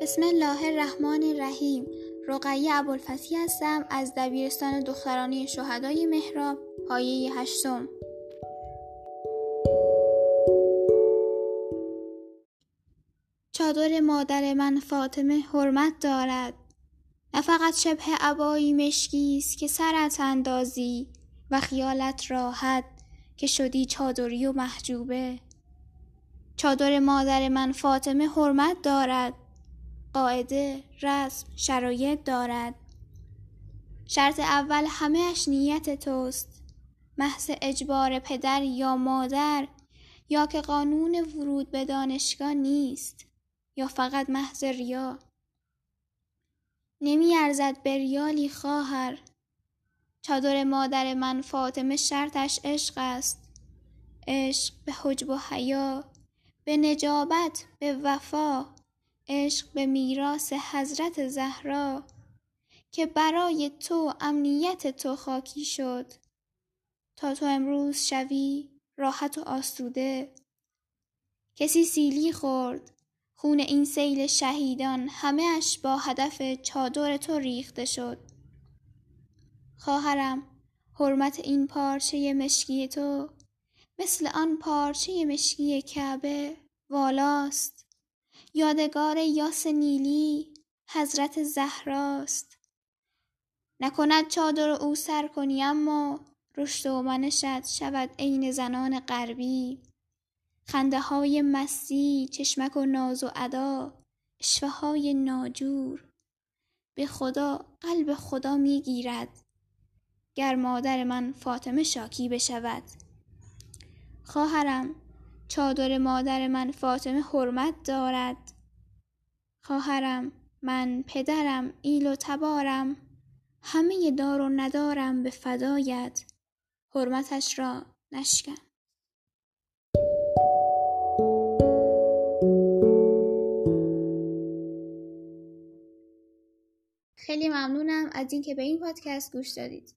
بسم الله الرحمن الرحیم. رقیه ابوالفتی هستم از دبیرستان دخترانی شهدای مهراب پایه هشتم. چادر مادر من فاطمه حرمت دارد. نه فقط شبه عبایی مشکی است که سرت اندازی و خیالت راحت که شدی چادری و محجوبه. چادر مادر من فاطمه حرمت دارد. قاعده رسم شرایط دارد. شرط اول همهش نیت توست. محض اجبار پدر یا مادر یا که قانون ورود به دانشگاه نیست یا فقط محض ریا. نمی ارزد به ریالی خواهر. چادر مادر من فاطمه شرطش عشق است. عشق به حجب و حیا به نجابت به وفا. عشق به میراث حضرت زهرا که برای تو امنیت تو خاکی شد. تا تو امروز شوی راحت و آسوده. کسی سیلی خورد خون این سیل شهیدان همه اش با هدف چادر تو ریخته شد. خواهرم حرمت این پارچه مشکی تو مثل آن پارچه مشکی کعبه والاست. یادگار یاس نیلی حضرت زهراست. نکند چادر او سر کنی اما رشد و منشت شود عین زنان غربی. خنده های مستی چشمک و ناز و ادا اشوه های ناجور. به خدا قلب خدا می گیرد گر مادر من فاطمه شاکی بشود. خواهرم چادر مادر من فاطمه حرمت دارد. خواهرم من پدرم ایل و تبارم همه دار و ندارم به فدایت. حرمتش را نشکن. خیلی ممنونم از اینکه به این پادکست گوش دادید.